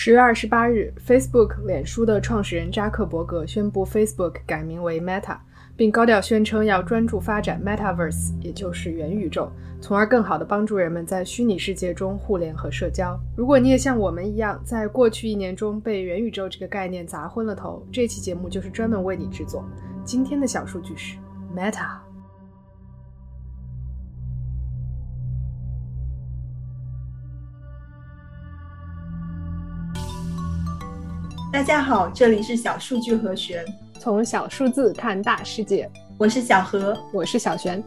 十月二十八日，Facebook 脸书的创始人扎克伯格宣布 Facebook 改名为 Meta，并高调宣称要专注发展 Metaverse，也就是元宇宙，从而更好地帮助人们在虚拟世界中互联和社交。如果你也像我们一样，在过去一年中被元宇宙这个概念砸昏了头，这期节目就是专门为你制作。今天的小数据是 Meta。大家好，这里是小数据和玄，从小数字看大世界。我是小何，我是小璇。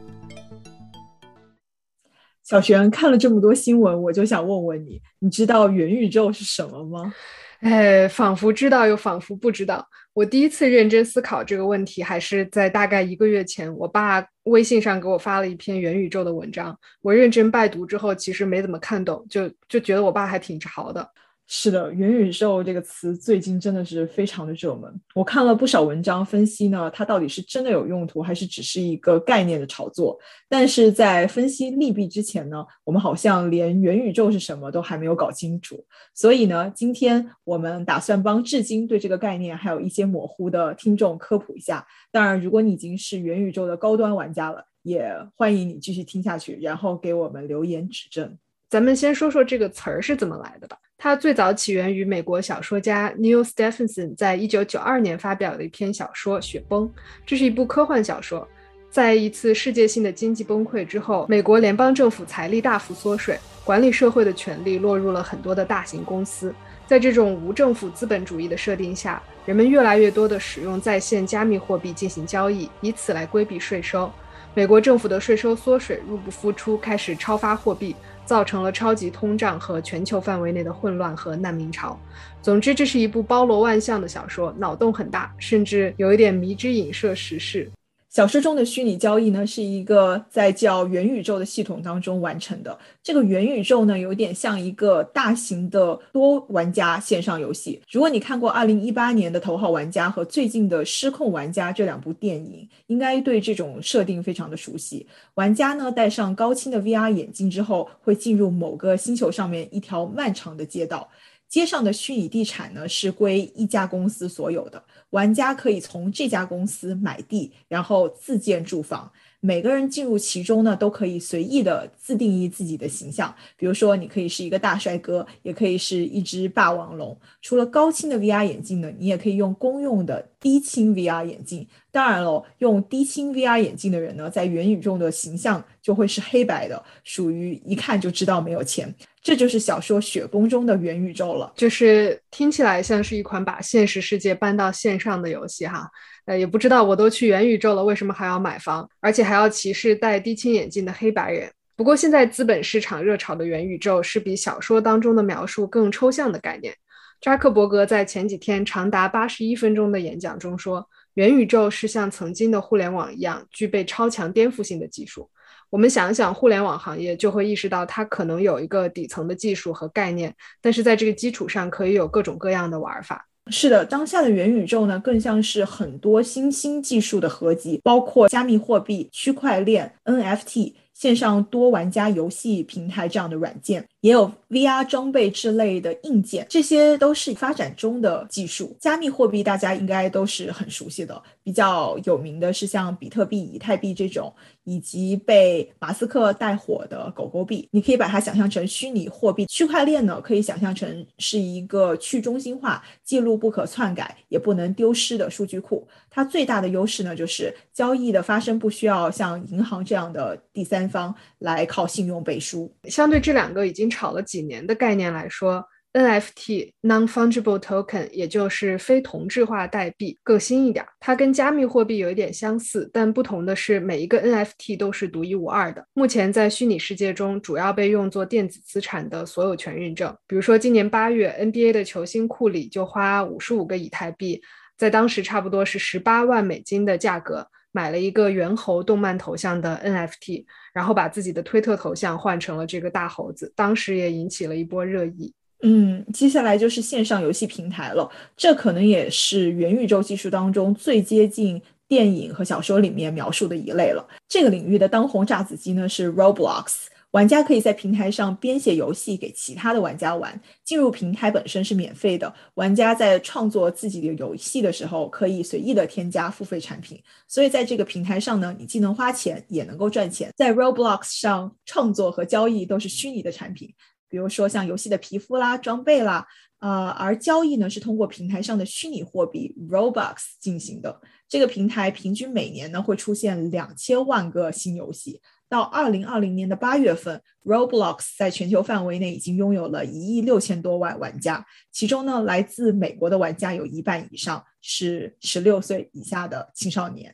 小璇看了这么多新闻，我就想问问你，你知道元宇宙是什么吗？哎，仿佛知道又仿佛不知道。我第一次认真思考这个问题，还是在大概一个月前，我爸微信上给我发了一篇元宇宙的文章。我认真拜读之后，其实没怎么看懂，就就觉得我爸还挺潮的。是的，元宇宙这个词最近真的是非常的热门。我看了不少文章分析呢，它到底是真的有用途，还是只是一个概念的炒作？但是在分析利弊之前呢，我们好像连元宇宙是什么都还没有搞清楚。所以呢，今天我们打算帮至今对这个概念还有一些模糊的听众科普一下。当然，如果你已经是元宇宙的高端玩家了，也欢迎你继续听下去，然后给我们留言指正。咱们先说说这个词儿是怎么来的吧。它最早起源于美国小说家 Neil Stephenson 在一九九二年发表的一篇小说《雪崩》，这是一部科幻小说。在一次世界性的经济崩溃之后，美国联邦政府财力大幅缩水，管理社会的权力落入了很多的大型公司。在这种无政府资本主义的设定下，人们越来越多地使用在线加密货币进行交易，以此来规避税收。美国政府的税收缩水，入不敷出，开始超发货币。造成了超级通胀和全球范围内的混乱和难民潮。总之，这是一部包罗万象的小说，脑洞很大，甚至有一点迷之影射时事。小说中的虚拟交易呢，是一个在叫元宇宙的系统当中完成的。这个元宇宙呢，有点像一个大型的多玩家线上游戏。如果你看过二零一八年的《头号玩家》和最近的《失控玩家》这两部电影，应该对这种设定非常的熟悉。玩家呢，戴上高清的 VR 眼镜之后，会进入某个星球上面一条漫长的街道。街上的虚拟地产呢，是归一家公司所有的，玩家可以从这家公司买地，然后自建住房。每个人进入其中呢，都可以随意的自定义自己的形象。比如说，你可以是一个大帅哥，也可以是一只霸王龙。除了高清的 VR 眼镜呢，你也可以用公用的低清 VR 眼镜。当然了，用低清 VR 眼镜的人呢，在元宇宙的形象就会是黑白的，属于一看就知道没有钱。这就是小说《雪崩》中的元宇宙了，就是听起来像是一款把现实世界搬到线上的游戏哈。呃，也不知道我都去元宇宙了，为什么还要买房，而且还要歧视戴低清眼镜的黑白人？不过现在资本市场热炒的元宇宙是比小说当中的描述更抽象的概念。扎克伯格在前几天长达八十一分钟的演讲中说，元宇宙是像曾经的互联网一样，具备超强颠覆性的技术。我们想想，互联网行业就会意识到它可能有一个底层的技术和概念，但是在这个基础上可以有各种各样的玩法。是的，当下的元宇宙呢，更像是很多新兴技术的合集，包括加密货币、区块链、NFT、线上多玩家游戏平台这样的软件。也有 VR 装备之类的硬件，这些都是发展中的技术。加密货币大家应该都是很熟悉的，比较有名的是像比特币、以太币这种，以及被马斯克带火的狗狗币。你可以把它想象成虚拟货币。区块链呢，可以想象成是一个去中心化、记录不可篡改、也不能丢失的数据库。它最大的优势呢，就是交易的发生不需要像银行这样的第三三方来靠信用背书。相对这两个已经。炒了几年的概念来说，NFT non-fungible token，也就是非同质化代币，更新一点。它跟加密货币有一点相似，但不同的是，每一个 NFT 都是独一无二的。目前在虚拟世界中，主要被用作电子资产的所有权认证。比如说，今年八月，NBA 的球星库里就花五十五个以太币，在当时差不多是十八万美金的价格。买了一个猿猴动漫头像的 NFT，然后把自己的推特头像换成了这个大猴子，当时也引起了一波热议。嗯，接下来就是线上游戏平台了，这可能也是元宇宙技术当中最接近电影和小说里面描述的一类了。这个领域的当红炸子鸡呢是 Roblox。玩家可以在平台上编写游戏给其他的玩家玩，进入平台本身是免费的。玩家在创作自己的游戏的时候，可以随意的添加付费产品。所以在这个平台上呢，你既能花钱，也能够赚钱。在 Roblox 上创作和交易都是虚拟的产品，比如说像游戏的皮肤啦、装备啦，呃，而交易呢是通过平台上的虚拟货币 Robux 进行的。这个平台平均每年呢会出现两千万个新游戏。到二零二零年的八月份，Roblox 在全球范围内已经拥有了一亿六千多万玩家，其中呢，来自美国的玩家有一半以上是十六岁以下的青少年。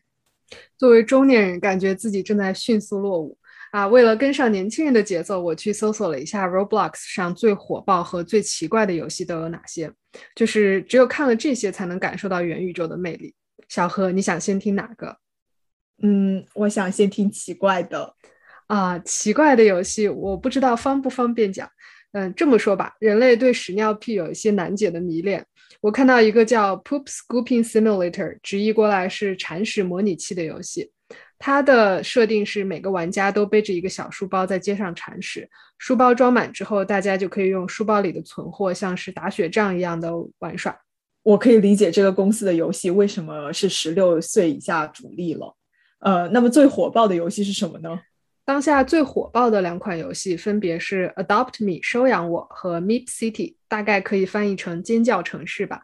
作为中年人，感觉自己正在迅速落伍啊！为了跟上年轻人的节奏，我去搜索了一下 Roblox 上最火爆和最奇怪的游戏都有哪些，就是只有看了这些，才能感受到元宇宙的魅力。小何，你想先听哪个？嗯，我想先听奇怪的啊，奇怪的游戏，我不知道方不方便讲。嗯，这么说吧，人类对屎尿屁有一些难解的迷恋。我看到一个叫 Poop Scooping Simulator，直译过来是铲屎模拟器的游戏。它的设定是每个玩家都背着一个小书包在街上铲屎，书包装满之后，大家就可以用书包里的存货，像是打雪仗一样的玩耍。我可以理解这个公司的游戏为什么是十六岁以下主力了。呃，那么最火爆的游戏是什么呢？当下最火爆的两款游戏分别是 Adopt Me 收养我和 Meep City，大概可以翻译成尖叫城市吧。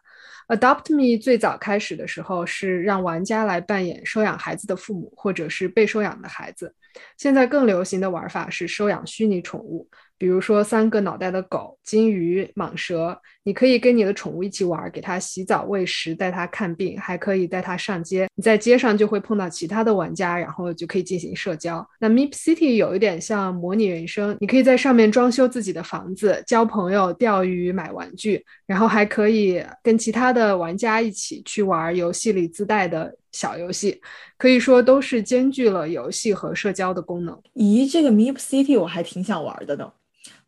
Adopt Me 最早开始的时候是让玩家来扮演收养孩子的父母或者是被收养的孩子，现在更流行的玩法是收养虚拟宠物。比如说三个脑袋的狗、金鱼、蟒蛇，你可以跟你的宠物一起玩，给它洗澡、喂食、带它看病，还可以带它上街。你在街上就会碰到其他的玩家，然后就可以进行社交。那 Meep City 有一点像模拟人生，你可以在上面装修自己的房子、交朋友、钓鱼、买玩具，然后还可以跟其他的玩家一起去玩游戏里自带的小游戏，可以说都是兼具了游戏和社交的功能。咦，这个 Meep City 我还挺想玩的呢。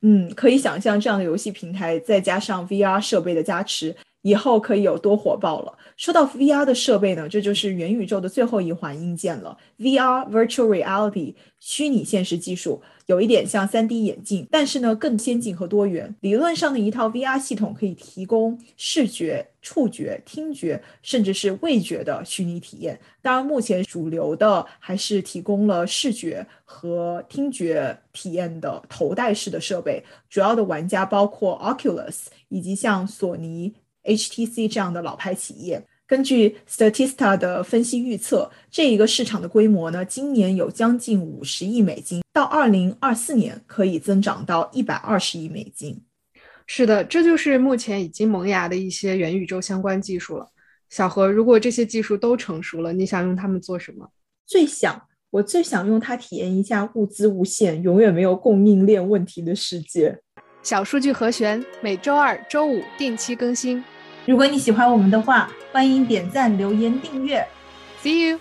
嗯，可以想象这样的游戏平台，再加上 VR 设备的加持，以后可以有多火爆了。说到 VR 的设备呢，这就是元宇宙的最后一环硬件了，VR Virtual Reality 虚拟现实技术。有一点像 3D 眼镜，但是呢更先进和多元。理论上的一套 VR 系统可以提供视觉、触觉、听觉，甚至是味觉的虚拟体验。当然，目前主流的还是提供了视觉和听觉体验的头戴式的设备。主要的玩家包括 Oculus 以及像索尼、HTC 这样的老牌企业。根据 Statista 的分析预测，这一个市场的规模呢，今年有将近五十亿美金，到二零二四年可以增长到一百二十亿美金。是的，这就是目前已经萌芽的一些元宇宙相关技术了。小何，如果这些技术都成熟了，你想用它们做什么？最想，我最想用它体验一下物资无限、永远没有供应链问题的世界。小数据和弦每周二、周五定期更新。如果你喜欢我们的话，欢迎点赞、留言、订阅。See you.